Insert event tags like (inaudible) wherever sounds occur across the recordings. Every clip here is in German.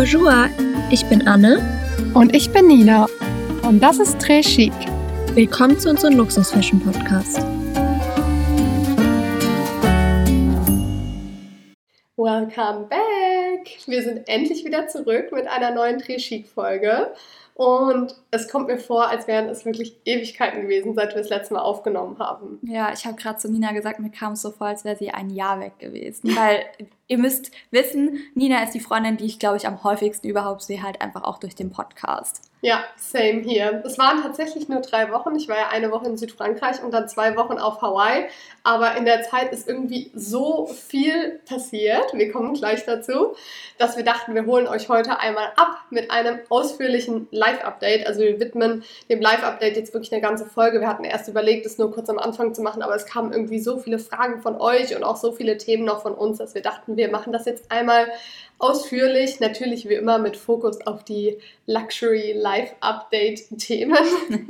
Bonjour, ich bin Anne. Und ich bin Nina. Und das ist Très Chic. Willkommen zu unserem Luxus-Fashion Podcast. Welcome back! Wir sind endlich wieder zurück mit einer neuen Très Chic-Folge. Und es kommt mir vor, als wären es wirklich Ewigkeiten gewesen, seit wir das letzte Mal aufgenommen haben. Ja, ich habe gerade zu Nina gesagt, mir kam es so vor, als wäre sie ein Jahr weg gewesen. Weil ihr müsst wissen, Nina ist die Freundin, die ich, glaube ich, am häufigsten überhaupt sehe, halt einfach auch durch den Podcast. Ja, same hier. Es waren tatsächlich nur drei Wochen. Ich war ja eine Woche in Südfrankreich und dann zwei Wochen auf Hawaii. Aber in der Zeit ist irgendwie so viel passiert, wir kommen gleich dazu, dass wir dachten, wir holen euch heute einmal ab mit einem ausführlichen Live-Update. Also wir widmen dem Live-Update jetzt wirklich eine ganze Folge. Wir hatten erst überlegt, es nur kurz am Anfang zu machen, aber es kamen irgendwie so viele Fragen von euch und auch so viele Themen noch von uns, dass wir dachten, wir machen das jetzt einmal ausführlich, natürlich wie immer mit Fokus auf die Luxury Life Update Themen. (laughs)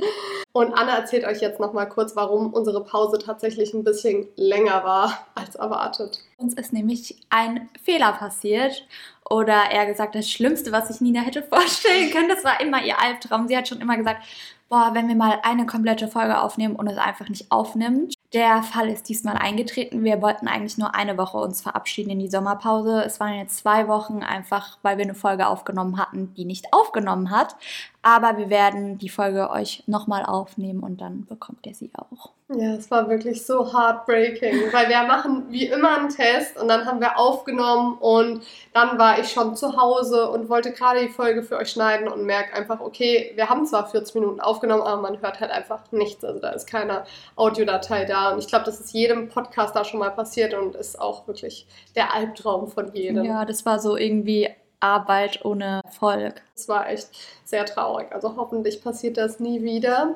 Und Anna erzählt euch jetzt nochmal kurz, warum unsere Pause tatsächlich ein bisschen länger war als erwartet. Uns ist nämlich ein Fehler passiert oder eher gesagt das Schlimmste, was sich Nina hätte (laughs) vorstellen können. Das war immer ihr Albtraum. Sie hat schon immer gesagt, boah, wenn wir mal eine komplette Folge aufnehmen und es einfach nicht aufnimmt. Der Fall ist diesmal eingetreten. Wir wollten eigentlich nur eine Woche uns verabschieden in die Sommerpause. Es waren jetzt zwei Wochen, einfach weil wir eine Folge aufgenommen hatten, die nicht aufgenommen hat. Aber wir werden die Folge euch nochmal aufnehmen und dann bekommt ihr sie auch. Ja, es war wirklich so heartbreaking, weil wir machen wie immer einen Test und dann haben wir aufgenommen und dann war ich schon zu Hause und wollte gerade die Folge für euch schneiden und merke einfach, okay, wir haben zwar 40 Minuten aufgenommen, aber man hört halt einfach nichts. Also da ist keine Audiodatei da und ich glaube, das ist jedem Podcaster schon mal passiert und ist auch wirklich der Albtraum von jedem. Ja, das war so irgendwie Arbeit ohne Erfolg. Es war echt sehr traurig. Also hoffentlich passiert das nie wieder.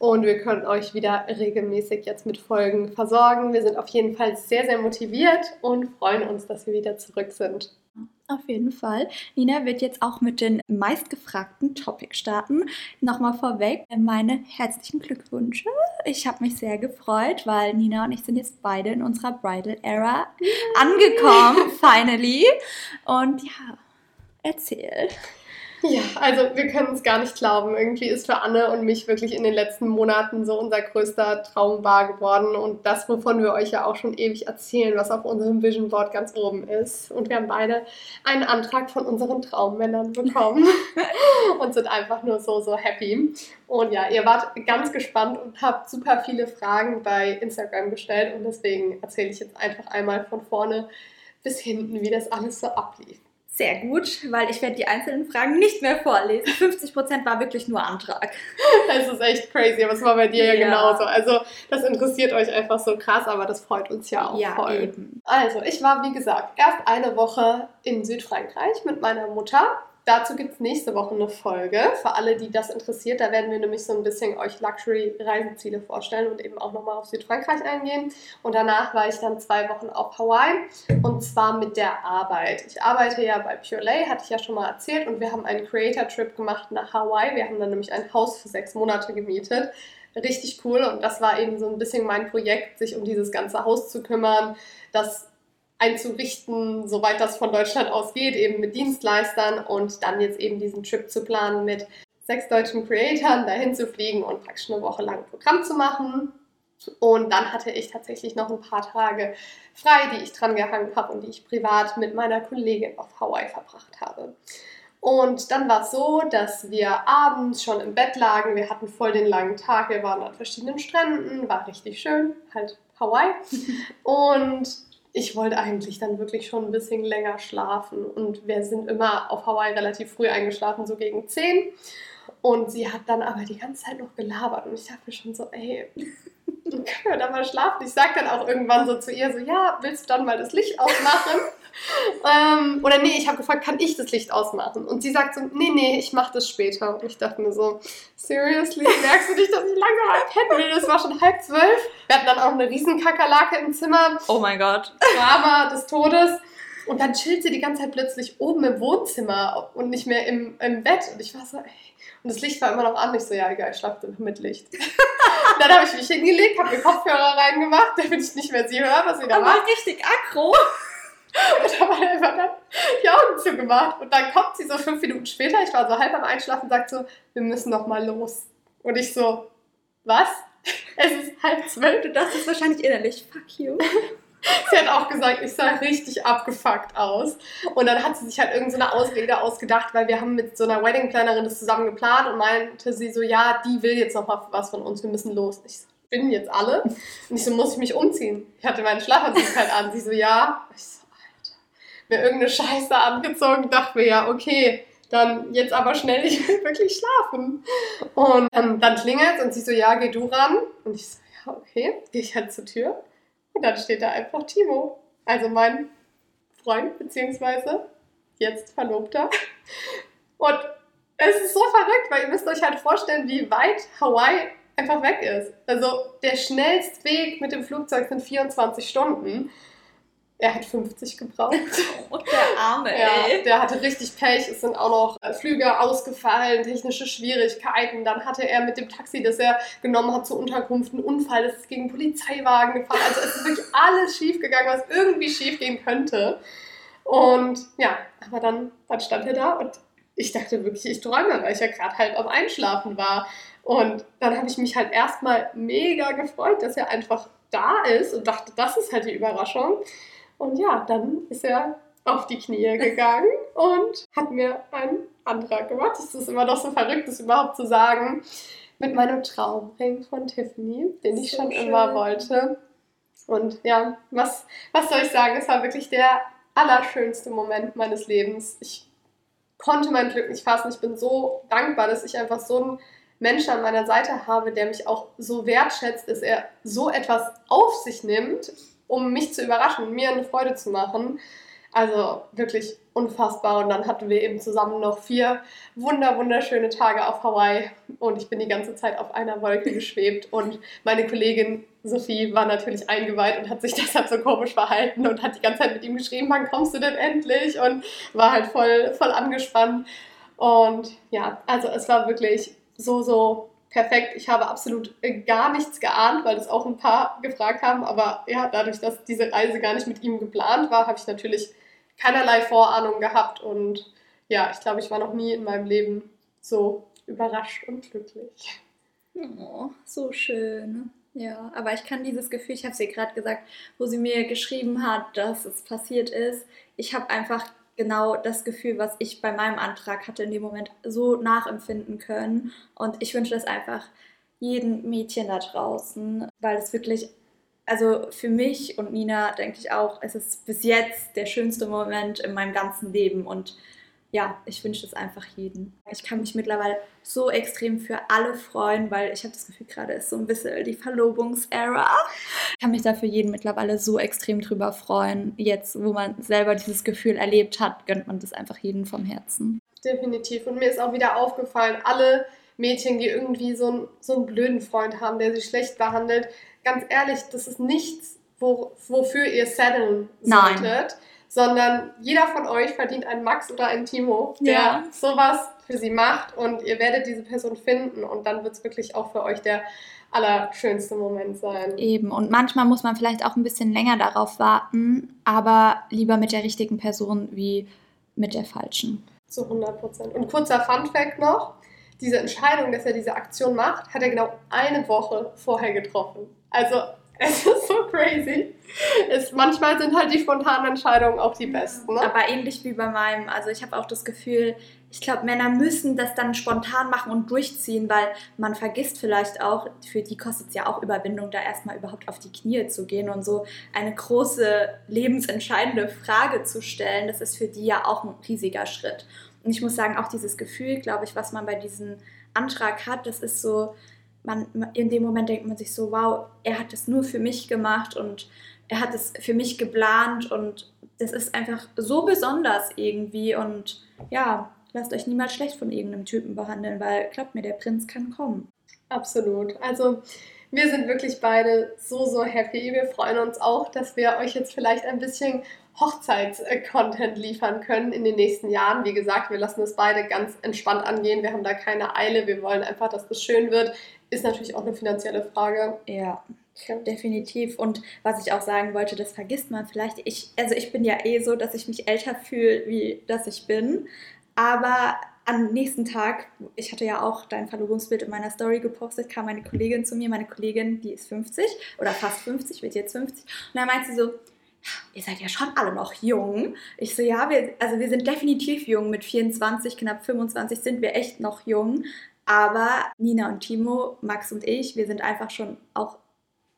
Und wir können euch wieder regelmäßig jetzt mit Folgen versorgen. Wir sind auf jeden Fall sehr, sehr motiviert und freuen uns, dass wir wieder zurück sind. Auf jeden Fall. Nina wird jetzt auch mit den meistgefragten Topic starten. Nochmal vorweg meine herzlichen Glückwünsche. Ich habe mich sehr gefreut, weil Nina und ich sind jetzt beide in unserer Bridal Era angekommen, finally. Und ja, erzähl. (laughs) Ja, also wir können es gar nicht glauben. Irgendwie ist für Anne und mich wirklich in den letzten Monaten so unser größter Traum wahr geworden und das, wovon wir euch ja auch schon ewig erzählen, was auf unserem Vision Board ganz oben ist. Und wir haben beide einen Antrag von unseren Traummännern bekommen (laughs) und sind einfach nur so, so happy. Und ja, ihr wart ganz gespannt und habt super viele Fragen bei Instagram gestellt und deswegen erzähle ich jetzt einfach einmal von vorne bis hinten, wie das alles so ablief sehr gut, weil ich werde die einzelnen Fragen nicht mehr vorlesen. 50% war wirklich nur Antrag. Das ist echt crazy, aber es war bei dir ja, ja, genauso. Also das interessiert euch einfach so krass, aber das freut uns ja auch ja, voll. Eben. Also ich war, wie gesagt, erst eine Woche in Südfrankreich mit meiner Mutter Dazu gibt es nächste Woche eine Folge. Für alle, die das interessiert, da werden wir nämlich so ein bisschen euch Luxury-Reiseziele vorstellen und eben auch nochmal auf Südfrankreich eingehen. Und danach war ich dann zwei Wochen auf Hawaii und zwar mit der Arbeit. Ich arbeite ja bei Pure Lay, hatte ich ja schon mal erzählt, und wir haben einen Creator-Trip gemacht nach Hawaii. Wir haben dann nämlich ein Haus für sechs Monate gemietet. Richtig cool und das war eben so ein bisschen mein Projekt, sich um dieses ganze Haus zu kümmern, das einzurichten, soweit das von Deutschland aus geht, eben mit Dienstleistern und dann jetzt eben diesen Trip zu planen mit sechs deutschen Creatoren, dahin zu fliegen und praktisch eine Woche lang Programm zu machen. Und dann hatte ich tatsächlich noch ein paar Tage frei, die ich dran gehangen habe und die ich privat mit meiner Kollegin auf Hawaii verbracht habe. Und dann war es so, dass wir abends schon im Bett lagen. Wir hatten voll den langen Tag. Wir waren an verschiedenen Stränden, war richtig schön, halt Hawaii. (laughs) Und ich wollte eigentlich dann wirklich schon ein bisschen länger schlafen. Und wir sind immer auf Hawaii relativ früh eingeschlafen, so gegen 10. Und sie hat dann aber die ganze Zeit noch gelabert. Und ich dachte mir schon so, ey, (laughs) können wir da mal schlafen? Ich sag dann auch irgendwann so zu ihr so, ja, willst du dann mal das Licht ausmachen? Ähm, oder nee, ich habe gefragt, kann ich das Licht ausmachen? Und sie sagt so, nee, nee, ich mache das später. Und ich dachte mir so, seriously, merkst du nicht, dass ich langsam mal pennen will? Das war schon halb zwölf. Wir hatten dann auch eine riesen Kakerlake im Zimmer. Oh mein Gott. Drama des Todes. Und dann chillt sie die ganze Zeit plötzlich oben im Wohnzimmer und nicht mehr im, im Bett. Und ich war so, ey. Und das Licht war immer noch an. Ich so, ja, egal, ich schlafe mit Licht. (laughs) dann habe ich mich hingelegt, habe mir Kopfhörer reingemacht, damit ich nicht mehr sie höre, was sie da macht. richtig aggro. (laughs) Und da war einfach dann die Augen zu zugemacht und dann kommt sie so fünf Minuten später, ich war so halb am Einschlafen, und sagt so, wir müssen noch mal los. Und ich so, was? (laughs) Es ist halb zwölf. Du dachtest wahrscheinlich innerlich, fuck you. (laughs) sie hat auch gesagt, ich sah richtig abgefuckt aus. Und dann hat sie sich halt irgendeine so Ausrede ausgedacht, weil wir haben mit so einer Wedding-Plannerin das zusammen geplant und meinte sie so, ja, die will jetzt noch mal was von uns, wir müssen los. Ich so, bin jetzt alle? Und ich so, muss ich mich umziehen? Ich hatte meinen Schlafanzug halt an. Sie so, ja. Ich so. Mir irgendeine Scheiße angezogen, dachte mir, ja, okay, dann jetzt aber schnell, ich will (laughs) wirklich schlafen. Und ähm, dann klingelt und sie so, ja, geh du ran. Und ich so, ja, okay, gehe ich halt zur Tür. Und dann steht da einfach Timo, also mein Freund, beziehungsweise jetzt Verlobter. Und es ist so verrückt, weil ihr müsst euch halt vorstellen, wie weit Hawaii einfach weg ist. Also der schnellste Weg mit dem Flugzeug sind 24 Stunden. Er hat 50 gebraucht. Und (laughs) der Arme, ja, ey. Der hatte richtig Pech. Es sind auch noch äh, Flüge ausgefallen, technische Schwierigkeiten. Dann hatte er mit dem Taxi, das er genommen hat zur Unterkunft, einen Unfall. Es ist gegen einen Polizeiwagen gefahren. Also es ist wirklich alles schief gegangen, was irgendwie schief gehen könnte. Und ja, aber dann, dann stand er da und ich dachte wirklich, ich träume, weil ich ja gerade halb am Einschlafen war. Und dann habe ich mich halt erstmal mega gefreut, dass er einfach da ist und dachte, das ist halt die Überraschung. Und ja, dann ist er auf die Knie gegangen (laughs) und hat mir einen Antrag gemacht. Es ist immer noch so verrückt, das überhaupt zu sagen. Mit meinem Traumring von Tiffany, den ich schon schön. immer wollte. Und ja, was, was soll ich sagen? Es war wirklich der allerschönste Moment meines Lebens. Ich konnte mein Glück nicht fassen. Ich bin so dankbar, dass ich einfach so einen Menschen an meiner Seite habe, der mich auch so wertschätzt, dass er so etwas auf sich nimmt um mich zu überraschen, mir eine Freude zu machen. Also wirklich unfassbar. Und dann hatten wir eben zusammen noch vier wunder, wunderschöne Tage auf Hawaii. Und ich bin die ganze Zeit auf einer Wolke geschwebt. Und meine Kollegin Sophie war natürlich eingeweiht und hat sich (laughs) deshalb so komisch verhalten und hat die ganze Zeit mit ihm geschrieben, wann kommst du denn endlich? Und war halt voll, voll angespannt. Und ja, also es war wirklich so, so perfekt. Ich habe absolut äh, gar nichts geahnt, weil es auch ein paar gefragt haben. Aber ja, dadurch, dass diese Reise gar nicht mit ihm geplant war, habe ich natürlich keinerlei Vorahnung gehabt. Und ja, ich glaube, ich war noch nie in meinem Leben so überrascht und glücklich. Oh, so schön. Ja, aber ich kann dieses Gefühl, ich habe es ihr gerade gesagt, wo sie mir geschrieben hat, dass es passiert ist. Ich habe einfach genau das Gefühl, was ich bei meinem Antrag hatte, in dem Moment so nachempfinden können. Und ich wünsche das einfach jedem Mädchen da draußen, weil es wirklich, also für mich und Nina denke ich auch, es ist bis jetzt der schönste Moment in meinem ganzen Leben und ja, ich wünsche es einfach jedem. Ich kann mich mittlerweile so extrem für alle freuen, weil ich habe das Gefühl, gerade ist so ein bisschen die Verlobungsära. Ich kann mich da für jeden mittlerweile so extrem drüber freuen. Jetzt, wo man selber dieses Gefühl erlebt hat, gönnt man das einfach jedem vom Herzen. Definitiv. Und mir ist auch wieder aufgefallen, alle Mädchen, die irgendwie so einen, so einen blöden Freund haben, der sie schlecht behandelt, ganz ehrlich, das ist nichts, wo, wofür ihr setteln solltet. Nein sondern jeder von euch verdient einen Max oder einen Timo, der ja. sowas für sie macht und ihr werdet diese Person finden und dann wird es wirklich auch für euch der allerschönste Moment sein. Eben, und manchmal muss man vielleicht auch ein bisschen länger darauf warten, aber lieber mit der richtigen Person wie mit der falschen. Zu 100 Prozent. Und kurzer Fun-Fact noch: Diese Entscheidung, dass er diese Aktion macht, hat er genau eine Woche vorher getroffen. Also es ist so crazy. Es, manchmal sind halt die spontanen Entscheidungen auch die besten. Ne? Aber ähnlich wie bei meinem, also ich habe auch das Gefühl, ich glaube, Männer müssen das dann spontan machen und durchziehen, weil man vergisst vielleicht auch, für die kostet es ja auch Überwindung, da erstmal überhaupt auf die Knie zu gehen und so eine große lebensentscheidende Frage zu stellen. Das ist für die ja auch ein riesiger Schritt. Und ich muss sagen, auch dieses Gefühl, glaube ich, was man bei diesem Antrag hat, das ist so, man, in dem Moment denkt man sich so, wow, er hat das nur für mich gemacht und er hat es für mich geplant und das ist einfach so besonders irgendwie und ja, lasst euch niemals schlecht von irgendeinem Typen behandeln, weil glaubt mir, der Prinz kann kommen. Absolut. Also wir sind wirklich beide so, so happy. Wir freuen uns auch, dass wir euch jetzt vielleicht ein bisschen Hochzeits-Content liefern können in den nächsten Jahren. Wie gesagt, wir lassen es beide ganz entspannt angehen. Wir haben da keine Eile. Wir wollen einfach, dass das schön wird. Ist natürlich auch eine finanzielle Frage. Ja, Ja, definitiv. Und was ich auch sagen wollte, das vergisst man vielleicht. Ich, also ich bin ja eh so, dass ich mich älter fühle, wie dass ich bin. Aber am nächsten Tag, ich hatte ja auch dein Verlobungsbild in meiner Story gepostet, kam meine Kollegin zu mir. Meine Kollegin, die ist 50 oder fast 50, wird jetzt 50. Und dann meint sie so, ihr seid ja schon alle noch jung. Ich so, ja, wir, also wir sind definitiv jung. Mit 24, knapp 25 sind wir echt noch jung. Aber Nina und Timo, Max und ich, wir sind einfach schon auch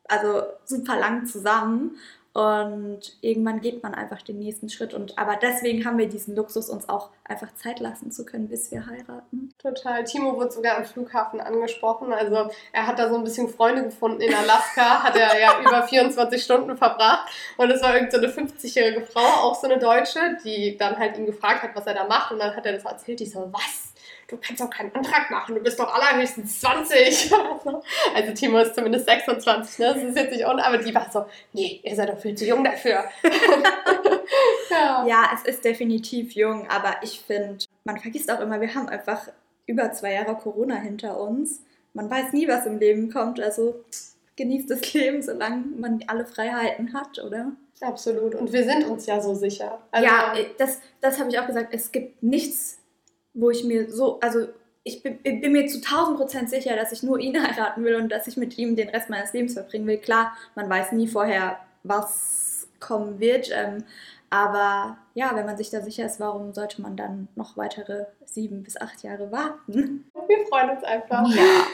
also super lang zusammen und irgendwann geht man einfach den nächsten Schritt. Und aber deswegen haben wir diesen Luxus, uns auch einfach Zeit lassen zu können, bis wir heiraten. Total. Timo wurde sogar am Flughafen angesprochen. Also er hat da so ein bisschen Freunde gefunden in Alaska, (laughs) hat er ja über 24 Stunden verbracht. Und es war irgendeine so 50-jährige Frau, auch so eine Deutsche, die dann halt ihn gefragt hat, was er da macht. Und dann hat er das erzählt. Ich so, was? Du kannst doch keinen Antrag machen, du bist doch allerhöchstens 20. (laughs) also Timo ist zumindest 26, ne? Das ist jetzt nicht un, aber die war so, nee, ihr seid doch viel zu jung dafür. (laughs) ja. ja, es ist definitiv jung, aber ich finde, man vergisst auch immer, wir haben einfach über zwei Jahre Corona hinter uns. Man weiß nie, was im Leben kommt, also genießt das Leben, solange man alle Freiheiten hat, oder? Absolut. Und wir sind uns ja so sicher. Also ja, das, das habe ich auch gesagt. Es gibt nichts wo ich mir so, also ich bin, bin, mir zu 1000 Prozent sicher, dass ich nur ihn (laughs) heiraten will und dass ich mit ihm den Rest meines Lebens verbringen will. Klar, man weiß nie vorher, was kommen wird. Ähm, aber ja, wenn man sich da sicher ist, warum sollte man dann noch weitere sieben bis acht Jahre warten? (laughs) Wir freuen uns einfach. Ja.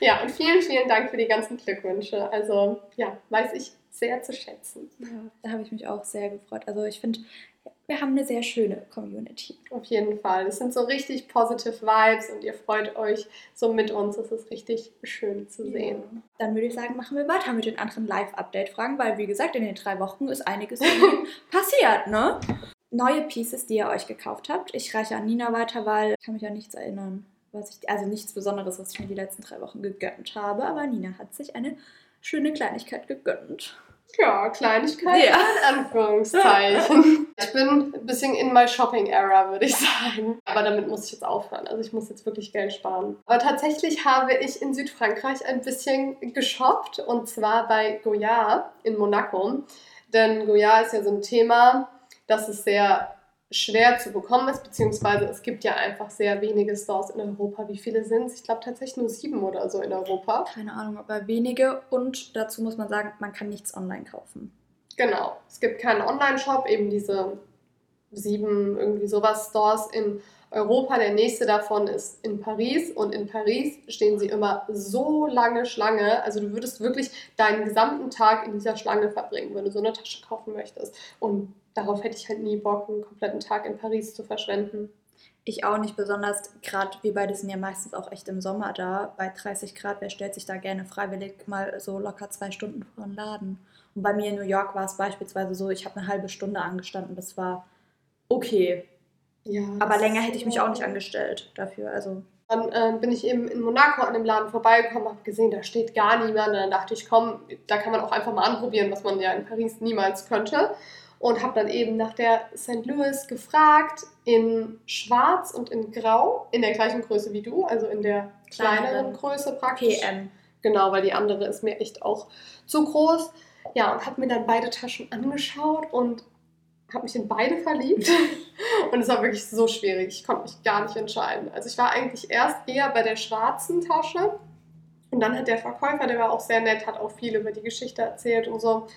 (laughs) ja, und vielen, vielen Dank für die ganzen Glückwünsche. Also ja, weiß ich sehr zu schätzen. Ja, da habe ich mich auch sehr gefreut. Also ich finde, wir haben eine sehr schöne Community. Auf jeden Fall. Es sind so richtig positive Vibes und ihr freut euch so mit uns. Es ist richtig schön zu sehen. Ja. Dann würde ich sagen, machen wir weiter mit den anderen Live-Update-Fragen, weil wie gesagt, in den drei Wochen ist einiges (laughs) passiert, ne? Neue Pieces, die ihr euch gekauft habt. Ich reiche an Nina weiter, weil ich kann mich an nichts erinnern. Was ich, also nichts Besonderes, was ich mir die letzten drei Wochen gegönnt habe. Aber Nina hat sich eine schöne Kleinigkeit gegönnt. Ja, Kleinigkeit ja. in Anführungszeichen. (laughs) ich bin ein bisschen in my Shopping Era, würde ich sagen. Aber damit muss ich jetzt aufhören. Also ich muss jetzt wirklich Geld sparen. Aber tatsächlich habe ich in Südfrankreich ein bisschen geshoppt und zwar bei Goya in Monaco. Denn Goya ist ja so ein Thema, das ist sehr schwer zu bekommen ist, beziehungsweise es gibt ja einfach sehr wenige Stores in Europa. Wie viele sind es? Ich glaube tatsächlich nur sieben oder so in Europa. Keine Ahnung, aber wenige und dazu muss man sagen, man kann nichts online kaufen. Genau, es gibt keinen Online-Shop, eben diese sieben irgendwie sowas Stores in Europa. Der nächste davon ist in Paris und in Paris stehen sie immer so lange Schlange. Also du würdest wirklich deinen gesamten Tag in dieser Schlange verbringen, wenn du so eine Tasche kaufen möchtest. Und darauf hätte ich halt nie Bock, einen kompletten Tag in Paris zu verschwenden. Ich auch nicht besonders, gerade wir beide sind ja meistens auch echt im Sommer da. Bei 30 Grad, wer stellt sich da gerne freiwillig mal so locker zwei Stunden vor den Laden? Und bei mir in New York war es beispielsweise so, ich habe eine halbe Stunde angestanden, das war okay. Ja, Aber länger hätte ich mich auch nicht angestellt dafür. Also. Dann äh, bin ich eben in Monaco an dem Laden vorbeigekommen, habe gesehen, da steht gar niemand. Und dann dachte ich, komm, da kann man auch einfach mal anprobieren, was man ja in Paris niemals könnte und habe dann eben nach der St. Louis gefragt in Schwarz und in Grau, in der gleichen Größe wie du, also in der kleineren Größe praktisch. PM. Genau, weil die andere ist mir echt auch zu groß. Ja, und habe mir dann beide Taschen angeschaut und habe mich in beide verliebt. (laughs) und es war wirklich so schwierig. Ich konnte mich gar nicht entscheiden. Also ich war eigentlich erst eher bei der schwarzen Tasche. Und dann hat der Verkäufer, der war auch sehr nett, hat auch viel über die Geschichte erzählt und so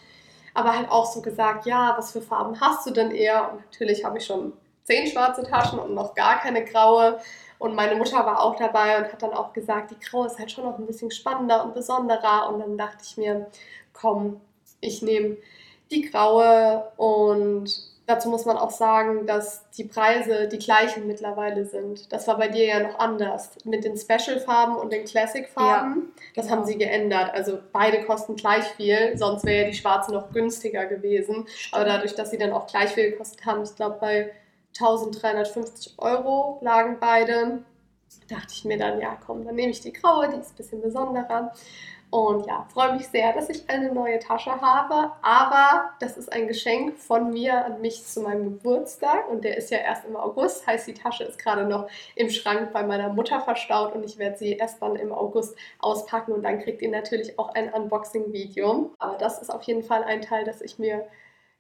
aber halt auch so gesagt, ja, was für Farben hast du denn eher? Und natürlich habe ich schon zehn schwarze Taschen und noch gar keine graue. Und meine Mutter war auch dabei und hat dann auch gesagt, die graue ist halt schon noch ein bisschen spannender und besonderer. Und dann dachte ich mir, komm, ich nehme die graue und Dazu muss man auch sagen, dass die Preise die gleichen mittlerweile sind. Das war bei dir ja noch anders. Mit den Special-Farben und den Classic-Farben. Ja, das genau. haben sie geändert. Also beide kosten gleich viel, sonst wäre ja die schwarze noch günstiger gewesen. Aber dadurch, dass sie dann auch gleich viel gekostet haben, ich glaube bei 1350 Euro lagen beide, dachte ich mir dann, ja komm, dann nehme ich die graue, die ist ein bisschen besonderer. Und ja, freue mich sehr, dass ich eine neue Tasche habe. Aber das ist ein Geschenk von mir an mich zu meinem Geburtstag. Und der ist ja erst im August. Heißt, die Tasche ist gerade noch im Schrank bei meiner Mutter verstaut. Und ich werde sie erst dann im August auspacken. Und dann kriegt ihr natürlich auch ein Unboxing-Video. Aber das ist auf jeden Fall ein Teil, das ich mir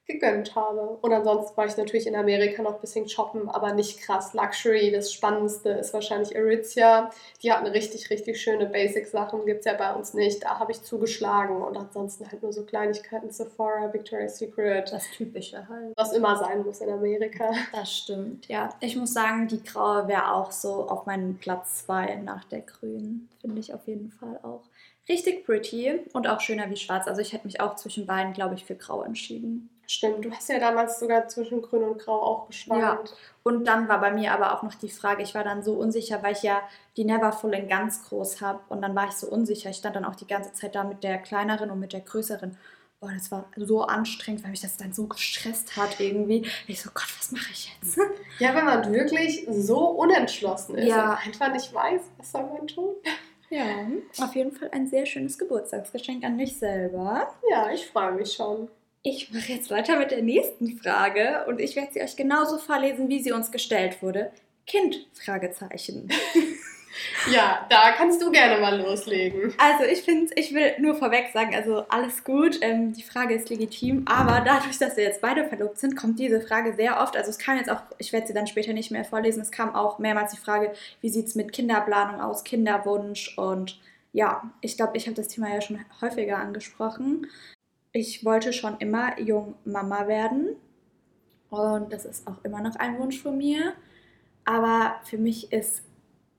gegönnt habe. Und ansonsten war ich natürlich in Amerika noch ein bisschen shoppen, aber nicht krass. Luxury, das Spannendste ist wahrscheinlich Aritzia. Die hat eine richtig, richtig schöne Basic-Sachen, gibt es ja bei uns nicht. Da habe ich zugeschlagen und ansonsten halt nur so Kleinigkeiten, Sephora, Victoria's Secret. Das Typische halt. Was immer sein muss in Amerika. Das stimmt, ja. Ich muss sagen, die graue wäre auch so auf meinem Platz 2 nach der grünen. Finde ich auf jeden Fall auch richtig pretty und auch schöner wie schwarz. Also ich hätte mich auch zwischen beiden, glaube ich, für grau entschieden. Stimmt, du hast ja damals sogar zwischen grün und grau auch geschwankt. Ja. Und dann war bei mir aber auch noch die Frage, ich war dann so unsicher, weil ich ja die Neverfull in ganz groß habe und dann war ich so unsicher. Ich stand dann auch die ganze Zeit da mit der kleineren und mit der größeren. Boah, das war so anstrengend, weil mich das dann so gestresst hat irgendwie. Ich so, Gott, was mache ich jetzt? (laughs) Ja, wenn man wirklich so unentschlossen ist ja. und einfach nicht weiß, was soll man tun. (laughs) Ja, auf jeden Fall ein sehr schönes Geburtstagsgeschenk an mich selber. Ja, ich freue mich schon. Ich mache jetzt weiter mit der nächsten Frage und ich werde sie euch genauso vorlesen, wie sie uns gestellt wurde. Kind? Fragezeichen. (laughs) Ja, da kannst du gerne mal loslegen. Also ich finde, ich will nur vorweg sagen, also alles gut, ähm, die Frage ist legitim, aber dadurch, dass wir jetzt beide verlobt sind, kommt diese Frage sehr oft. Also es kam jetzt auch, ich werde sie dann später nicht mehr vorlesen, es kam auch mehrmals die Frage, wie sieht es mit Kinderplanung aus, Kinderwunsch und ja, ich glaube, ich habe das Thema ja schon häufiger angesprochen ich wollte schon immer jung Mama werden. Und das ist auch immer noch ein Wunsch von mir. Aber für mich ist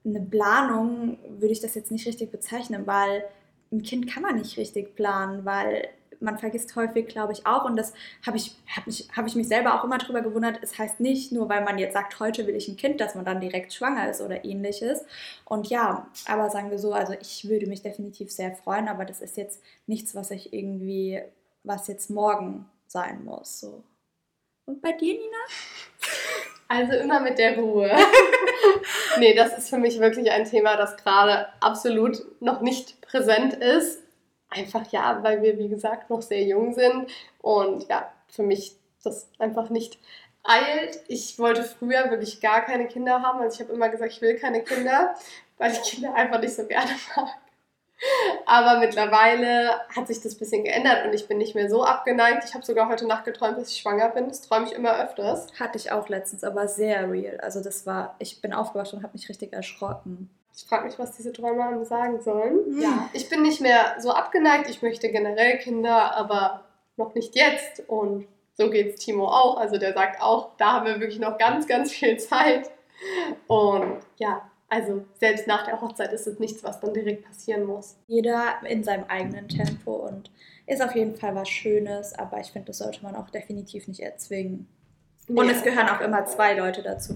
eine Planung, würde ich das jetzt nicht richtig bezeichnen, weil ein Kind kann man nicht richtig planen, weil man vergisst häufig, glaube ich, auch, und das habe ich, hab mich, hab ich mich selber auch immer drüber gewundert, es heißt nicht nur, weil man jetzt sagt, heute will ich ein Kind, dass man dann direkt schwanger ist oder ähnliches. Und ja, aber sagen wir so, also ich würde mich definitiv sehr freuen, aber das ist jetzt nichts, was ich irgendwie was jetzt morgen sein muss. So. Und bei dir, Nina? (laughs) Also immer mit der Ruhe. (laughs) nee, das ist für mich wirklich ein Thema, das gerade absolut noch nicht präsent ist. Einfach ja, weil wir, wie gesagt, noch sehr jung sind und ja, für mich das einfach nicht eilt. Ich wollte früher wirklich gar keine Kinder haben. Also ich habe immer gesagt, ich will keine Kinder, weil ich Kinder einfach nicht so gerne mag. Aber mittlerweile hat sich das ein bisschen geändert und ich bin nicht mehr so abgeneigt. Ich habe sogar heute Nacht geträumt, dass ich schwanger bin. Das träume ich immer öfters. Hatte ich auch letztens, aber sehr real. Also das war, ich bin aufgewacht und habe mich richtig erschrocken. Ich frage mich, was diese Träume sagen sollen. Mhm. Ja, ich bin nicht mehr so abgeneigt. Ich möchte generell Kinder, aber noch nicht jetzt. Und so geht es Timo auch. Also der sagt auch, da haben wir wirklich noch ganz, ganz viel Zeit. Und ja, also selbst nach der Hochzeit ist es nichts, was dann direkt passieren muss. Jeder in seinem eigenen Tempo und ist auf jeden Fall was Schönes, aber ich finde, das sollte man auch definitiv nicht erzwingen. Nee, und es gehören auch immer zwei Leute dazu.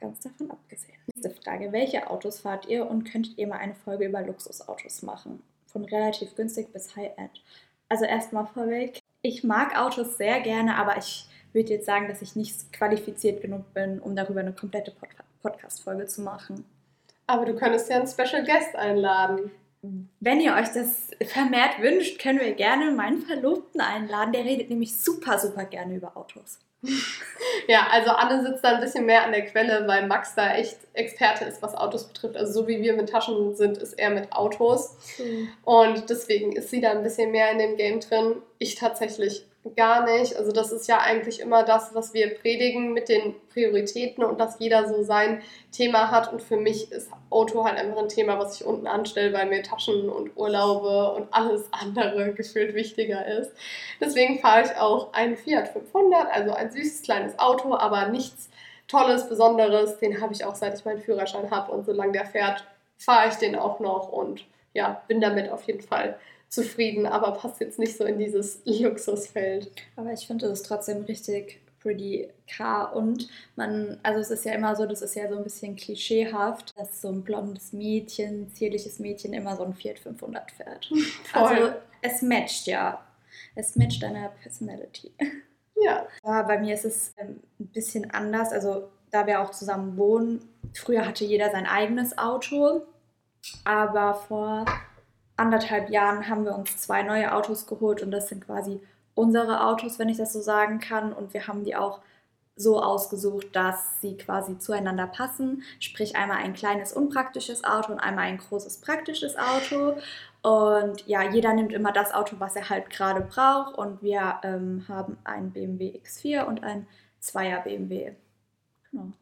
Ganz davon abgesehen. Nächste Frage. Welche Autos fahrt ihr und könntet ihr mal eine Folge über Luxusautos machen? Von relativ günstig bis High-End. Also erstmal vorweg, ich mag Autos sehr gerne, aber ich würde jetzt sagen, dass ich nicht qualifiziert genug bin, um darüber eine komplette Podcast Podcast-Folge zu machen. Aber du könntest ja einen Special Guest einladen. Wenn ihr euch das vermehrt wünscht, können wir gerne meinen Verlobten einladen. Der redet nämlich super, super gerne über Autos. (laughs) ja, also Anne sitzt da ein bisschen mehr an der Quelle, weil Max da echt Experte ist, was Autos betrifft. Also so wie wir mit Taschen sind, ist er mit Autos. Mhm. Und deswegen ist sie da ein bisschen mehr in dem Game drin. Ich tatsächlich gar nicht. Also das ist ja eigentlich immer das, was wir predigen mit den Prioritäten und dass jeder so sein Thema hat. Und für mich ist Auto halt einfach ein Thema, was ich unten anstelle, weil mir Taschen und Urlaube und alles andere (laughs) gefühlt wichtiger ist. Deswegen fahre ich auch einen Fiat 500, also ein süßes kleines Auto, aber nichts Tolles, Besonderes. Den habe ich auch seit ich meinen Führerschein habe und solange der fährt, fahre ich den auch noch und ja, bin damit auf jeden Fall zufrieden, aber passt jetzt nicht so in dieses Luxusfeld. Aber ich finde es trotzdem richtig pretty car und man, also es ist ja immer so, das ist ja so ein bisschen klischeehaft, dass so ein blondes Mädchen, zierliches Mädchen immer so ein Fiat 500 fährt. (laughs) Voll. Also es matcht ja. Es matcht deiner Personality. (laughs) Ja. ja. Bei mir ist es ähm, ein bisschen anders, also da wir auch zusammen wohnen, früher hatte jeder sein eigenes Auto, aber vor anderthalb Jahren haben wir uns zwei neue Autos geholt und das sind quasi unsere Autos, wenn ich das so sagen kann. Und wir haben die auch so ausgesucht, dass sie quasi zueinander passen. Sprich einmal ein kleines unpraktisches Auto und einmal ein großes praktisches Auto. Und ja, jeder nimmt immer das Auto, was er halt gerade braucht. Und wir ähm, haben einen BMW X4 und ein Zweier BMW. Genau.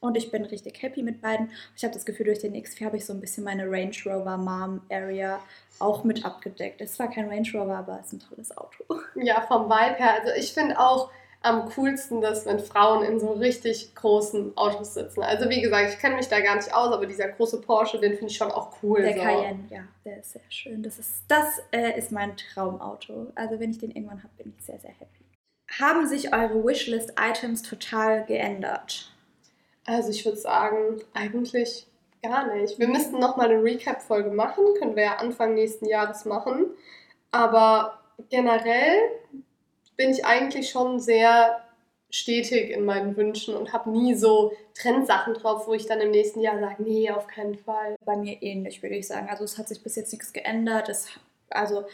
Und ich bin richtig happy mit beiden. Ich habe das Gefühl, durch den X4 habe ich so ein bisschen meine Range Rover Mom Area auch mit abgedeckt. Es war kein Range Rover, aber es ist ein tolles Auto. (laughs) Ja, vom Vibe her. Also ich finde auch am coolsten das, wenn Frauen in so richtig großen Autos sitzen. Also wie gesagt, ich kenne mich da gar nicht aus, aber dieser große Porsche, den finde ich schon auch cool. Der so. Cayenne, ja, der ist sehr schön. Das ist, das äh, ist mein Traumauto. Also wenn ich den irgendwann habe, bin ich sehr, sehr happy. Haben sich eure Wishlist-Items total geändert? Also ich würde sagen, eigentlich gar nicht. Wir müssten nochmal eine Recap-Folge machen, können wir ja Anfang nächsten Jahres machen. Aber generell bin ich eigentlich schon sehr stetig in meinen Wünschen und habe nie so Trendsachen drauf, wo ich dann im nächsten Jahr sage, nee, auf keinen Fall. Bei mir ähnlich, würde ich sagen. Also es hat sich bis jetzt nichts geändert. Es, also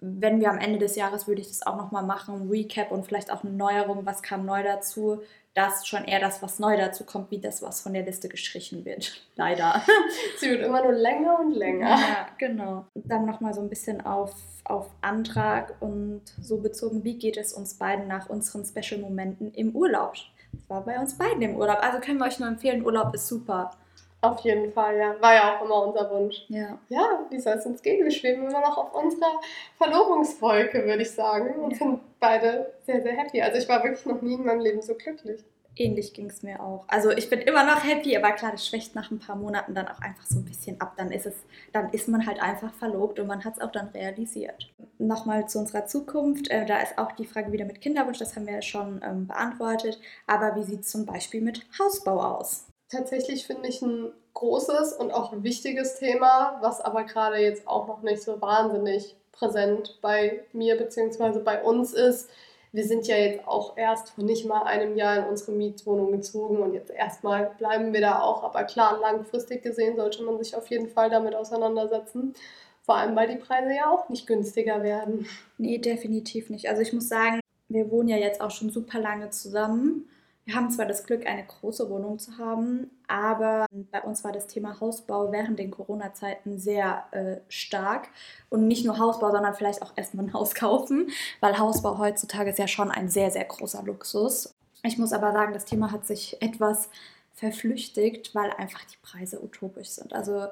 wenn wir am Ende des Jahres, würde ich das auch nochmal machen, Recap und vielleicht auch eine Neuerung, was kam neu dazu. Das schon eher das, was neu dazu kommt, wie das, was von der Liste gestrichen wird. (laughs) Leider. (laughs) Sie wird immer nur länger und länger. Ja, genau. Dann nochmal so ein bisschen auf, auf Antrag und so bezogen, wie geht es uns beiden nach unseren Special-Momenten im Urlaub? Das war bei uns beiden im Urlaub. Also können wir euch nur empfehlen, Urlaub ist super. Auf jeden Fall, ja. War ja auch immer unser Wunsch. Ja. Ja, wie soll es uns gehen? Wir schweben immer noch auf unserer Verlobungswolke, würde ich sagen. Und ja. sind beide sehr, sehr happy. Also ich war wirklich noch nie in meinem Leben so glücklich. Ähnlich ging es mir auch. Also ich bin immer noch happy, aber klar, das schwächt nach ein paar Monaten dann auch einfach so ein bisschen ab. Dann ist es, dann ist man halt einfach verlobt und man hat es auch dann realisiert. Nochmal zu unserer Zukunft. Äh, da ist auch die Frage wieder mit Kinderwunsch, das haben wir ja schon ähm, beantwortet. Aber wie sieht es zum Beispiel mit Hausbau aus? Tatsächlich finde ich ein großes und auch wichtiges Thema, was aber gerade jetzt auch noch nicht so wahnsinnig präsent bei mir bzw. bei uns ist. Wir sind ja jetzt auch erst vor nicht mal einem Jahr in unsere Mietwohnung gezogen und jetzt erstmal bleiben wir da auch. Aber klar, langfristig gesehen sollte man sich auf jeden Fall damit auseinandersetzen. Vor allem, weil die Preise ja auch nicht günstiger werden. Nee, definitiv nicht. Also ich muss sagen, wir wohnen ja jetzt auch schon super lange zusammen. Wir haben zwar das Glück, eine große Wohnung zu haben, aber bei uns war das Thema Hausbau während den Corona-Zeiten sehr äh, stark. Und nicht nur Hausbau, sondern vielleicht auch erstmal ein Haus kaufen, weil Hausbau heutzutage ist ja schon ein sehr, sehr großer Luxus. Ich muss aber sagen, das Thema hat sich etwas verflüchtigt, weil einfach die Preise utopisch sind. Also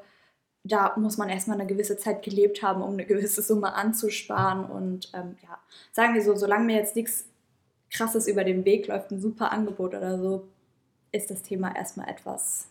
da muss man erstmal eine gewisse Zeit gelebt haben, um eine gewisse Summe anzusparen. Und ähm, ja, sagen wir so, solange mir jetzt nichts krasses über den Weg läuft, ein super Angebot oder so, ist das Thema erstmal etwas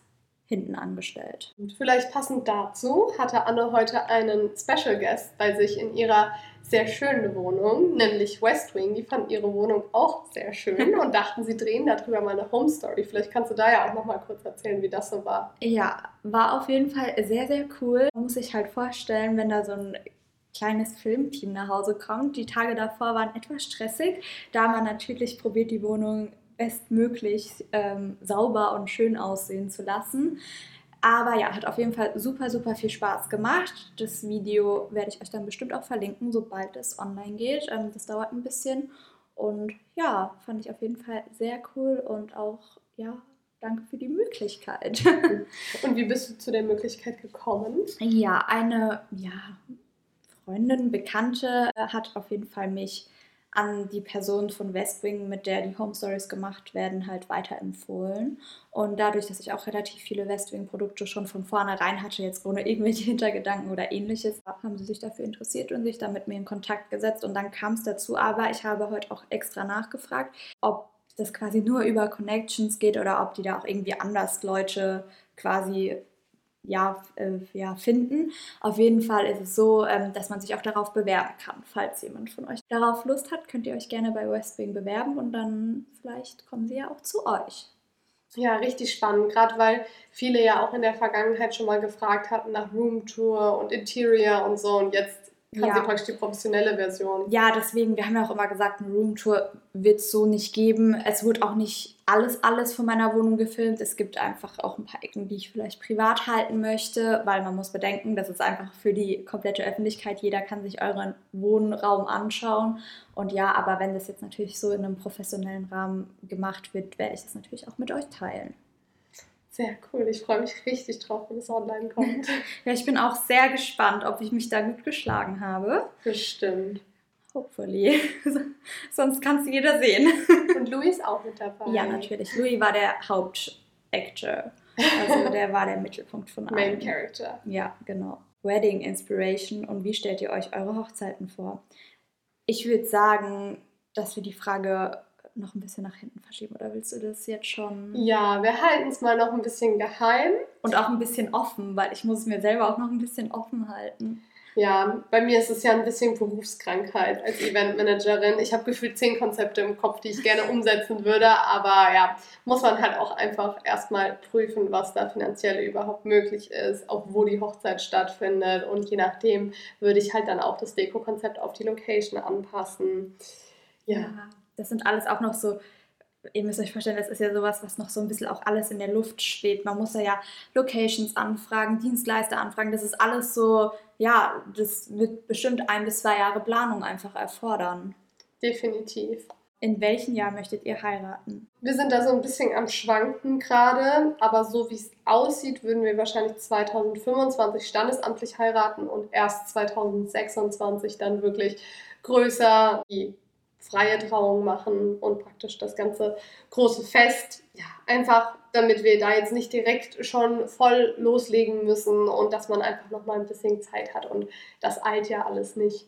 hinten angestellt. Und vielleicht passend dazu hatte Anne heute einen Special Guest bei sich in ihrer sehr schönen Wohnung, nämlich West Wing. Die fanden ihre Wohnung auch sehr schön (laughs) und dachten, sie drehen darüber mal eine Home Story. Vielleicht kannst du da ja auch noch mal kurz erzählen, wie das so war. Ja, war auf jeden Fall sehr, sehr cool. Man muss sich halt vorstellen, wenn da so ein kleines Filmteam nach Hause kommt. Die Tage davor waren etwas stressig, da man natürlich probiert, die Wohnung bestmöglich ähm, sauber und schön aussehen zu lassen. Aber ja, hat auf jeden Fall super, super viel Spaß gemacht. Das Video werde ich euch dann bestimmt auch verlinken, sobald es online geht. Ähm, das dauert ein bisschen. Und ja, fand ich auf jeden Fall sehr cool und auch, ja, danke für die Möglichkeit. (laughs) und wie bist du zu der Möglichkeit gekommen? Ja, eine, ja, Freundin, Bekannte äh, hat auf jeden Fall mich an die Person von Westwing, mit der die Home Stories gemacht werden, halt weiterempfohlen. Und dadurch, dass ich auch relativ viele Westwing-Produkte schon von vornherein hatte, jetzt ohne irgendwelche (laughs) Hintergedanken oder ähnliches, haben sie sich dafür interessiert und sich dann mit mir in Kontakt gesetzt. Und dann kam es dazu, aber ich habe heute auch extra nachgefragt, ob das quasi nur über Connections geht oder ob die da auch irgendwie anders Leute quasi ja, äh, ja, finden. Auf jeden Fall ist es so, ähm, dass man sich auch darauf bewerben kann. Falls jemand von euch darauf Lust hat, könnt ihr euch gerne bei Westwing bewerben und dann vielleicht kommen sie ja auch zu euch. Ja, richtig spannend, gerade weil viele ja auch in der Vergangenheit schon mal gefragt hatten nach Roomtour und Interior und so und jetzt Haben ja. Sie praktisch die professionelle Version. Ja, deswegen, wir haben ja auch immer gesagt, eine Roomtour wird es so nicht geben. Es wird auch nicht alles, alles von meiner Wohnung gefilmt. Es gibt einfach auch ein paar Ecken, die ich vielleicht privat halten möchte, weil man muss bedenken, das ist einfach für die komplette Öffentlichkeit. Jeder kann sich euren Wohnraum anschauen. Und ja, aber wenn das jetzt natürlich so in einem professionellen Rahmen gemacht wird, werde ich das natürlich auch mit euch teilen. Sehr cool. Ich freue mich richtig drauf, wenn es online kommt. (laughs) ja, ich bin auch sehr gespannt, ob ich mich da gut geschlagen habe. Bestimmt. Hopefully. (laughs) Sonst kann es jeder sehen. Und Louis ist auch mit dabei. Ja, natürlich. Louis war der Hauptactor. Also (laughs) der war der Mittelpunkt von allem. Main Character. Ja, genau. Wedding Inspiration und wie stellt ihr euch eure Hochzeiten vor? Ich würde sagen, dass wir die Frage noch ein bisschen nach hinten verschieben oder willst du das jetzt schon? Ja, wir halten es mal noch ein bisschen geheim. Und auch ein bisschen offen, weil ich muss es mir selber auch noch ein bisschen offen halten. Ja, bei mir ist es ja ein bisschen Berufskrankheit als Eventmanagerin. Ich habe gefühlt zehn Konzepte im Kopf, die ich gerne (laughs) umsetzen würde, aber ja, muss man halt auch einfach erstmal prüfen, was da finanziell überhaupt möglich ist, auch wo die Hochzeit stattfindet und je nachdem würde ich halt dann auch das Deko-Konzept auf die Location anpassen. Ja. ja das sind alles auch noch so, ihr müsst euch vorstellen, das ist ja sowas, was noch so ein bisschen auch alles in der Luft steht. Man muss ja, ja Locations anfragen, Dienstleister anfragen. Das ist alles so, ja, das wird bestimmt ein bis zwei Jahre Planung einfach erfordern. Definitiv. In welchem Jahr möchtet ihr heiraten? Wir sind da so ein bisschen am Schwanken gerade, aber so wie es aussieht, würden wir wahrscheinlich 2025 standesamtlich heiraten und erst 2026 dann wirklich größer die freie Trauung machen und praktisch das ganze große Fest. Ja, einfach damit wir da jetzt nicht direkt schon voll loslegen müssen und dass man einfach noch mal ein bisschen Zeit hat und das eilt ja alles nicht.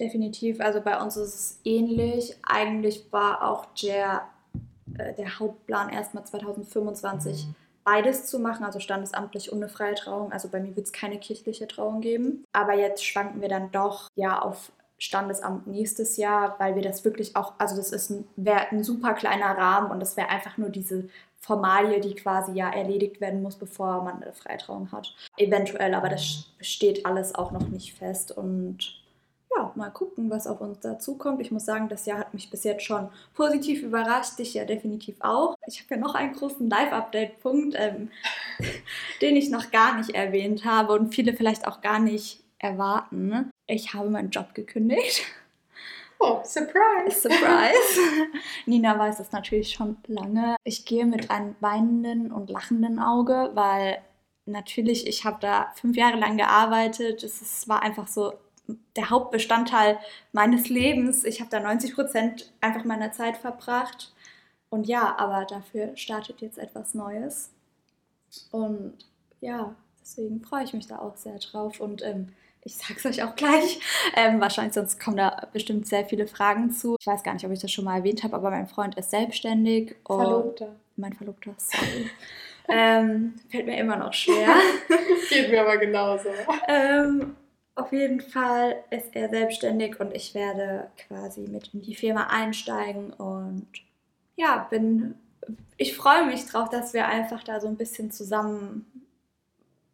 Definitiv, also bei uns ist es ähnlich. Eigentlich war auch der, äh, der Hauptplan erstmal 2025 beides zu machen, also standesamtlich eine freie Trauung. Also bei mir wird es keine kirchliche Trauung geben. Aber jetzt schwanken wir dann doch ja auf Standesamt nächstes Jahr, weil wir das wirklich auch, also das ist ein, ein super kleiner Rahmen und das wäre einfach nur diese Formalie, die quasi ja erledigt werden muss, bevor man eine Freitrauung hat. Eventuell, aber das steht alles auch noch nicht fest und ja, mal gucken, was auf uns dazukommt. Ich muss sagen, das Jahr hat mich bis jetzt schon positiv überrascht, dich ja definitiv auch. Ich habe ja noch einen großen Live-Update-Punkt, ähm, (laughs) den ich noch gar nicht erwähnt habe und viele vielleicht auch gar nicht erwarten. Ich habe meinen Job gekündigt. Oh, surprise! Surprise! (laughs) Nina weiß das natürlich schon lange. Ich gehe mit einem weinenden und lachenden Auge, weil natürlich, ich habe da fünf Jahre lang gearbeitet. Es war einfach so der Hauptbestandteil meines Lebens. Ich habe da 90 Prozent einfach meiner Zeit verbracht. Und ja, aber dafür startet jetzt etwas Neues. Und ja, deswegen freue ich mich da auch sehr drauf. Und ähm, ich sag's euch auch gleich. Ähm, wahrscheinlich sonst kommen da bestimmt sehr viele Fragen zu. Ich weiß gar nicht, ob ich das schon mal erwähnt habe, aber mein Freund ist selbstständig. Verlobter. Mein Verlobter, sorry. ähm, fällt mir immer noch schwer. (laughs) Geht mir aber genauso. Ähm, auf jeden Fall ist er selbstständig und ich werde quasi mit in die Firma einsteigen und ja, bin. Ich freue mich drauf, dass wir einfach da so ein bisschen zusammen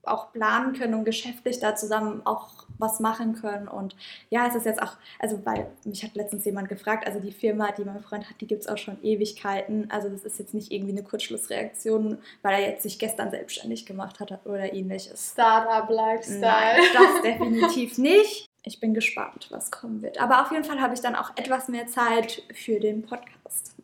auch planen können und geschäftlich da zusammen auch was machen können. Und ja, es ist jetzt auch, also weil mich hat letztens jemand gefragt, also die Firma, die mein Freund hat, die gibt es auch schon Ewigkeiten. Also das ist jetzt nicht irgendwie eine Kurzschlussreaktion, weil er jetzt sich gestern selbstständig gemacht hat oder ähnliches. Startup-Lifestyle. Nein, das definitiv nicht. Ich bin gespannt, was kommen wird. Aber auf jeden Fall habe ich dann auch etwas mehr Zeit für den Podcast.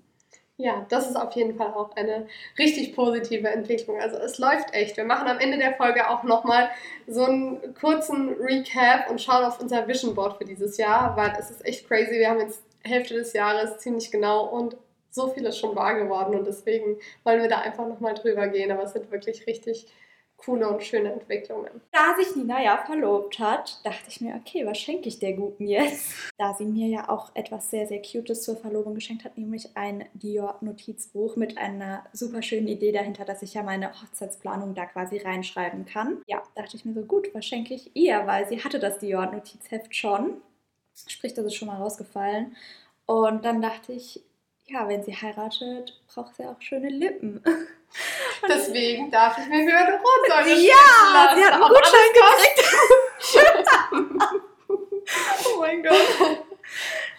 Ja, das ist auf jeden Fall auch eine richtig positive Entwicklung. Also es läuft echt. Wir machen am Ende der Folge auch nochmal so einen kurzen Recap und schauen auf unser Vision Board für dieses Jahr, weil es ist echt crazy. Wir haben jetzt Hälfte des Jahres ziemlich genau und so viel ist schon wahr geworden und deswegen wollen wir da einfach nochmal drüber gehen. Aber es sind wirklich richtig coole und schöne Entwicklungen. Da sich Nina ja verlobt hat, dachte ich mir, okay, was schenke ich der Guten jetzt? (laughs) Da sie mir ja auch etwas sehr, sehr Cutes zur Verlobung geschenkt hat, nämlich ein Dior-Notizbuch mit einer super schönen Idee dahinter, dass ich ja meine Hochzeitsplanung da quasi reinschreiben kann. Ja, dachte ich mir so, gut, was schenke ich ihr? Weil sie hatte das Dior-Notizheft schon. Sprich, das ist schon mal rausgefallen. Und dann dachte ich, ja, wenn sie heiratet, braucht sie auch schöne Lippen. (laughs) Deswegen darf ich mir eine Rotsäule Ja, sie hat einen Gutschein gekriegt. (laughs) oh mein Gott.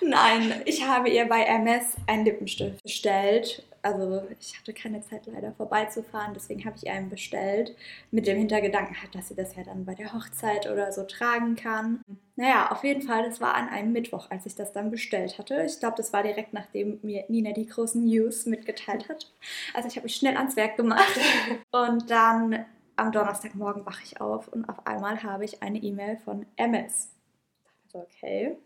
Nein, ich habe ihr bei MS einen Lippenstift bestellt. Also ich hatte keine Zeit leider vorbeizufahren, deswegen habe ich ihr einen bestellt. Mit dem Hintergedanken halt, dass sie das ja dann bei der Hochzeit oder so tragen kann. Naja, auf jeden Fall, das war an einem Mittwoch, als ich das dann bestellt hatte. Ich glaube, das war direkt nachdem mir Nina die großen News mitgeteilt hat. Also ich habe mich schnell ans Werk gemacht. (laughs) Und dann am Donnerstagmorgen wache ich auf und auf einmal habe ich eine E-Mail von MS. Okay,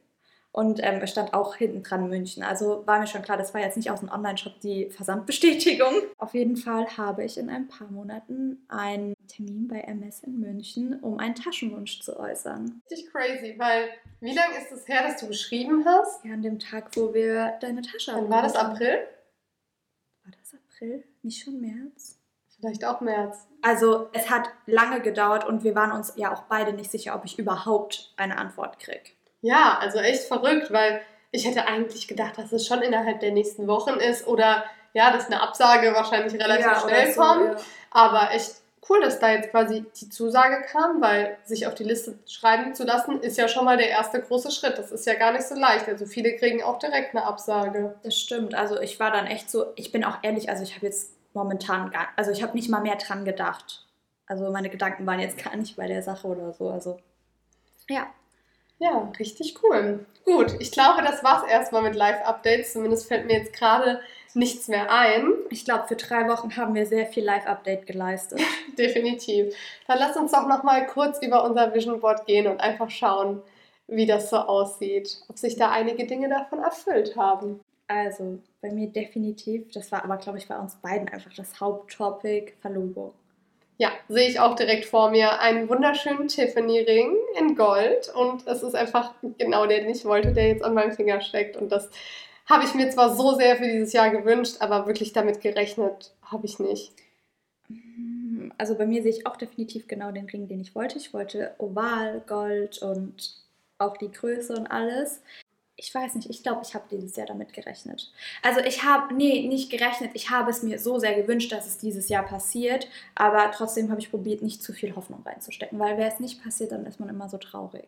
und ähm, es stand auch hinten dran München. Also war mir schon klar, das war jetzt nicht aus dem Online-Shop die Versandbestätigung. (laughs) Auf jeden Fall habe ich in ein paar Monaten einen Termin bei MS in München, um einen Taschenwunsch zu äußern. Richtig crazy, weil wie lange ist es her, dass du geschrieben hast? Ja, an dem Tag, wo wir deine Tasche hatten. war das April? War das April? Nicht schon März? Vielleicht auch März. Also es hat lange gedauert und wir waren uns ja auch beide nicht sicher, ob ich überhaupt eine Antwort kriege. Ja, also echt verrückt, weil ich hätte eigentlich gedacht, dass es schon innerhalb der nächsten Wochen ist oder ja, dass eine Absage wahrscheinlich relativ ja, schnell so, kommt. Ja. Aber echt cool, dass da jetzt quasi die Zusage kam, weil sich auf die Liste schreiben zu lassen, ist ja schon mal der erste große Schritt. Das ist ja gar nicht so leicht. Also viele kriegen auch direkt eine Absage. Das stimmt. Also ich war dann echt so, ich bin auch ehrlich, also ich habe jetzt momentan gar, also ich habe nicht mal mehr dran gedacht. Also meine Gedanken waren jetzt gar nicht bei der Sache oder so. Also ja. Ja, richtig cool. Gut, ich glaube, das war's erstmal mit Live-Updates. Zumindest fällt mir jetzt gerade nichts mehr ein. Ich glaube, für drei Wochen haben wir sehr viel Live-Update geleistet. (laughs) Definitiv. Dann lass uns doch noch mal kurz über unser Vision Board gehen und einfach schauen, wie das so aussieht. Ob sich da einige Dinge davon erfüllt haben. Also, bei mir definitiv. Das war aber, glaube ich, bei uns beiden einfach das Haupttopic Verlobung. Ja, sehe ich auch direkt vor mir. Einen wunderschönen Tiffany-Ring in Gold. Und es ist einfach genau der, den ich wollte, der jetzt an meinem Finger steckt. Und das habe ich mir zwar so sehr für dieses Jahr gewünscht, aber wirklich damit gerechnet habe ich nicht. Also bei mir sehe ich auch definitiv genau den Ring, den ich wollte. Ich wollte oval, Gold und auch die Größe und alles ich weiß nicht, ich glaube, ich habe dieses Jahr damit gerechnet. Also ich habe, nee, nicht gerechnet, ich habe es mir so sehr gewünscht, dass es dieses Jahr passiert, aber trotzdem habe ich probiert, nicht zu viel Hoffnung reinzustecken, weil wäre es nicht passiert, dann ist man immer so traurig.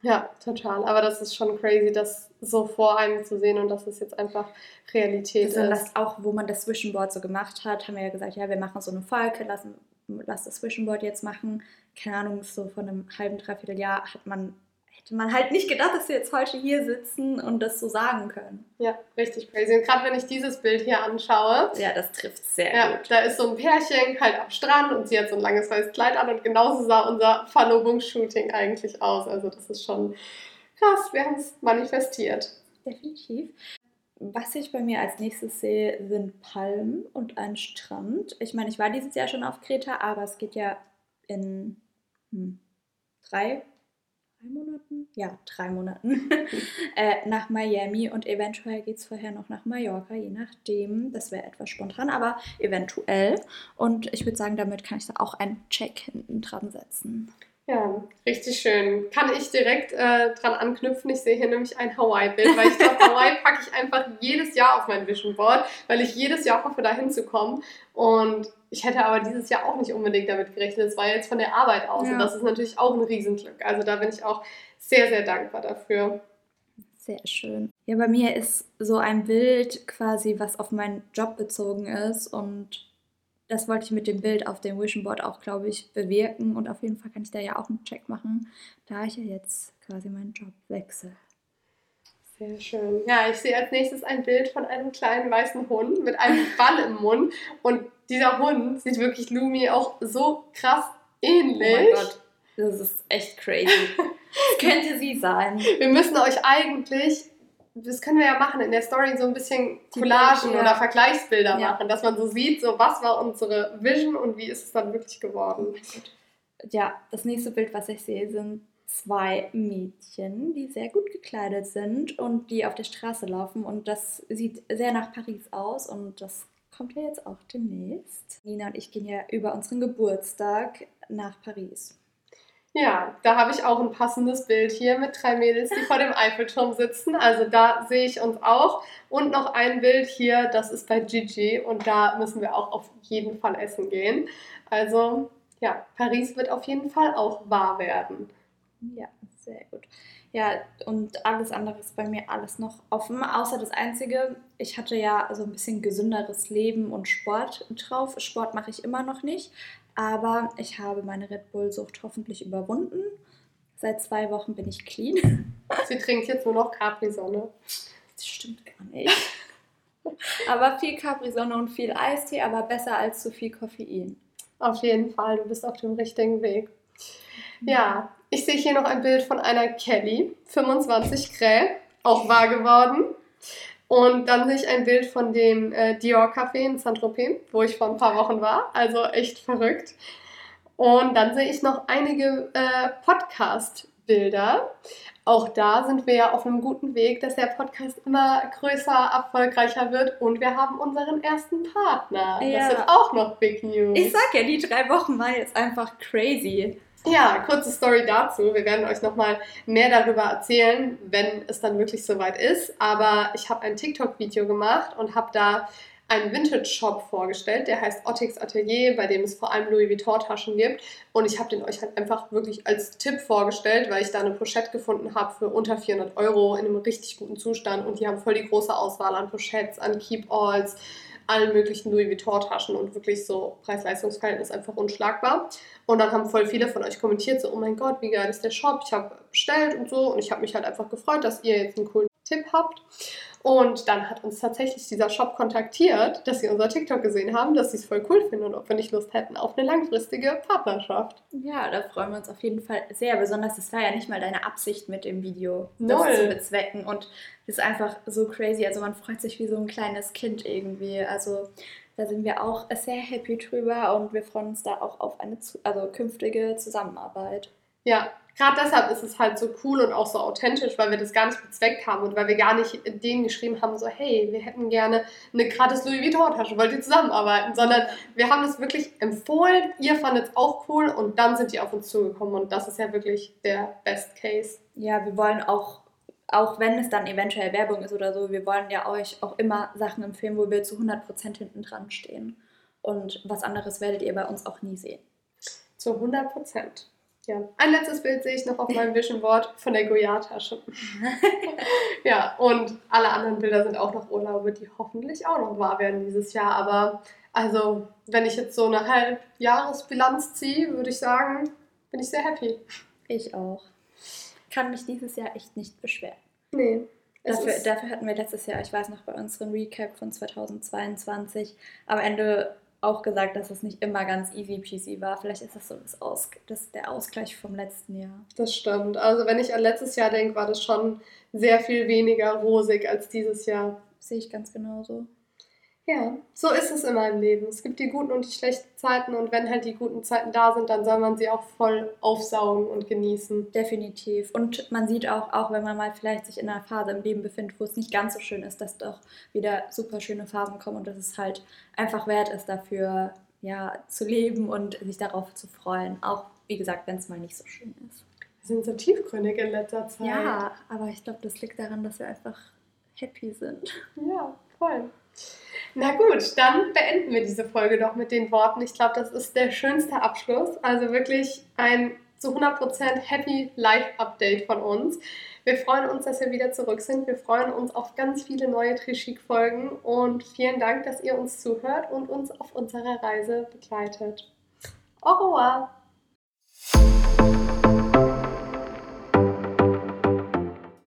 Ja, total. Aber das ist schon crazy, das so vor einem zu sehen und dass es jetzt einfach Realität das ist. Das auch, wo man das Zwischenboard so gemacht hat, haben wir ja gesagt, ja, wir machen so eine Folge, lassen, lass das Zwischenboard jetzt machen. Keine Ahnung, so von einem halben, dreiviertel Jahr hat man hätte man halt nicht gedacht, dass wir jetzt heute hier sitzen und das so sagen können. Ja, richtig crazy. Und gerade wenn ich dieses Bild hier anschaue. Ja, das trifft sehr ja, gut. Da ist so ein Pärchen halt am Strand und sie hat so ein langes weißes Kleid an und genauso sah unser Verlobungsshooting eigentlich aus. Also das ist schon krass, wir haben es manifestiert. Definitiv. Was ich bei mir als nächstes sehe, sind Palmen und ein Strand. Ich meine, ich war dieses Jahr schon auf Kreta, aber es geht ja in hm, drei drei Monaten? Ja, drei Monaten (laughs) äh, nach Miami und eventuell geht es vorher noch nach Mallorca, je nachdem. Das wäre etwas spontan, aber eventuell. Und ich würde sagen, damit kann ich da auch einen Check hinten dran setzen. Ja, richtig schön. Kann ich direkt äh, dran anknüpfen. Ich sehe hier nämlich ein Hawaii-Bild, weil ich glaube, Hawaii packe ich einfach jedes Jahr auf mein Vision Board, weil ich jedes Jahr hoffe, da hinzukommen. Und ich hätte aber dieses Jahr auch nicht unbedingt damit gerechnet. Es war jetzt von der Arbeit aus. Ja. Und das ist natürlich auch ein Riesenglück. Also da bin ich auch sehr, sehr dankbar dafür. Sehr schön. Ja, bei mir ist so ein Bild quasi, was auf meinen Job bezogen ist. Und das wollte ich mit dem Bild auf dem Vision Board auch, glaube ich, bewirken. Und auf jeden Fall kann ich da ja auch einen Check machen, da ich ja jetzt quasi meinen Job wechsle. Sehr schön. Ja, ich sehe als nächstes ein Bild von einem kleinen weißen Hund mit einem Ball im Mund. Und dieser Hund sieht wirklich Lumi auch so krass ähnlich. Oh mein Gott, das ist echt crazy. (laughs) Könnte sie sein. Wir müssen euch eigentlich, das können wir ja machen, in der Story so ein bisschen Collagen ja. oder Vergleichsbilder ja. machen, dass man so sieht, so was war unsere Vision und wie ist es dann wirklich geworden. Ja, das nächste Bild, was ich sehe, sind zwei Mädchen, die sehr gut gekleidet sind und die auf der Straße laufen. Und das sieht sehr nach Paris aus und das kommt ja jetzt auch demnächst. Nina und ich gehen ja über unseren Geburtstag nach Paris. Ja, da habe ich auch ein passendes Bild hier mit drei Mädels, die vor dem (laughs) Eiffelturm sitzen. Also da sehe ich uns auch. Und noch ein Bild hier, das ist bei Gigi und da müssen wir auch auf jeden Fall essen gehen. Also ja, Paris wird auf jeden Fall auch wahr werden. Ja, Sehr gut. Ja, und alles andere ist bei mir alles noch offen, außer das Einzige, ich hatte ja so ein bisschen gesünderes Leben und Sport drauf. Sport mache ich immer noch nicht, aber ich habe meine Red Bull-Sucht hoffentlich überwunden. Seit zwei Wochen bin ich clean. Sie trinkt jetzt nur noch Capri-Sonne. Das stimmt gar nicht. (laughs) aber viel Capri-Sonne und viel Eistee, aber besser als zu viel Koffein. Auf jeden Fall, du bist auf dem richtigen Weg. Ja, ich sehe hier noch ein Bild von einer Kelly, 25 Grä, auch wahr geworden. Und dann sehe ich ein Bild von dem äh, Dior Café in Saint-Tropez, wo ich vor ein paar Wochen war. Also echt verrückt. Und dann sehe ich noch einige äh, Podcast-Bilder. Auch da sind wir ja auf einem guten Weg, dass der Podcast immer größer, erfolgreicher wird und wir haben unseren ersten Partner. Ja. Das sind auch noch Big News. Ich sag ja, die drei Wochen waren jetzt einfach crazy. Ja, kurze Story dazu. Wir werden euch nochmal mehr darüber erzählen, wenn es dann wirklich soweit ist. Aber ich habe ein TikTok-Video gemacht und habe da einen Vintage-Shop vorgestellt, der heißt Ottix Atelier, bei dem es vor allem Louis Vuitton-Taschen gibt. Und ich habe den euch halt einfach wirklich als Tipp vorgestellt, weil ich da eine Pochette gefunden habe für unter 400 Euro in einem richtig guten Zustand. Und die haben voll die große Auswahl an Pochettes, an Keep-Alls, allen möglichen Louis Vuitton-Taschen und wirklich so Preis-Leistungs-Verhältnis einfach unschlagbar. Und dann haben voll viele von euch kommentiert, so, oh mein Gott, wie geil ist der Shop, ich habe bestellt und so. Und ich habe mich halt einfach gefreut, dass ihr jetzt einen coolen Tipp habt. Und dann hat uns tatsächlich dieser Shop kontaktiert, dass sie unser TikTok gesehen haben, dass sie es voll cool finden und ob wir nicht Lust hätten auf eine langfristige Partnerschaft. Ja, da freuen wir uns auf jeden Fall sehr. Besonders, es war ja nicht mal deine Absicht mit dem Video, das Null. zu bezwecken. Und es ist einfach so crazy. Also man freut sich wie so ein kleines Kind irgendwie. Also da sind wir auch sehr happy drüber und wir freuen uns da auch auf eine also künftige Zusammenarbeit. Ja, gerade deshalb ist es halt so cool und auch so authentisch, weil wir das gar nicht bezweckt haben und weil wir gar nicht denen geschrieben haben, so, hey, wir hätten gerne eine gratis Louis Vuitton-Tasche, wollt ihr zusammenarbeiten? Sondern wir haben es wirklich empfohlen, ihr fandet es auch cool und dann sind die auf uns zugekommen und das ist ja wirklich der Best Case. Ja, wir wollen auch auch wenn es dann eventuell Werbung ist oder so, wir wollen ja euch auch immer Sachen empfehlen, wo wir zu 100% hinten dran stehen. Und was anderes werdet ihr bei uns auch nie sehen. Zu 100%. Ja, ein letztes Bild sehe ich noch auf meinem Vision Board von der Goya-Tasche. (laughs) ja, und alle anderen Bilder sind auch noch Urlaube, die hoffentlich auch noch wahr werden dieses Jahr. Aber also, wenn ich jetzt so eine Halbjahresbilanz ziehe, würde ich sagen, bin ich sehr happy. Ich auch. Kann mich dieses Jahr echt nicht beschweren. Nee. Dafür, dafür hatten wir letztes Jahr, ich weiß noch, bei unserem Recap von 2022 am Ende auch gesagt, dass es nicht immer ganz easy peasy war. Vielleicht ist das so das Aus das, der Ausgleich vom letzten Jahr. Das stimmt. Also wenn ich an letztes Jahr denke, war das schon sehr viel weniger rosig als dieses Jahr. Sehe ich ganz genauso. Ja, so ist es immer im Leben. Es gibt die guten und die schlechten Zeiten und wenn halt die guten Zeiten da sind, dann soll man sie auch voll aufsaugen und genießen. Definitiv. Und man sieht auch, auch wenn man mal vielleicht sich in einer Phase im Leben befindet, wo es nicht ganz so schön ist, dass doch wieder super schöne Phasen kommen und dass es halt einfach wert ist, dafür ja, zu leben und sich darauf zu freuen. Auch, wie gesagt, wenn es mal nicht so schön ist. Wir sind so tiefgründig in letzter Zeit. Ja, aber ich glaube, das liegt daran, dass wir einfach happy sind. Ja, voll. Na gut, dann beenden wir diese Folge doch mit den Worten. Ich glaube, das ist der schönste Abschluss. Also wirklich ein zu 100% Happy Life Update von uns. Wir freuen uns, dass wir wieder zurück sind. Wir freuen uns auf ganz viele neue Trichic-Folgen und vielen Dank, dass ihr uns zuhört und uns auf unserer Reise begleitet. Au revoir!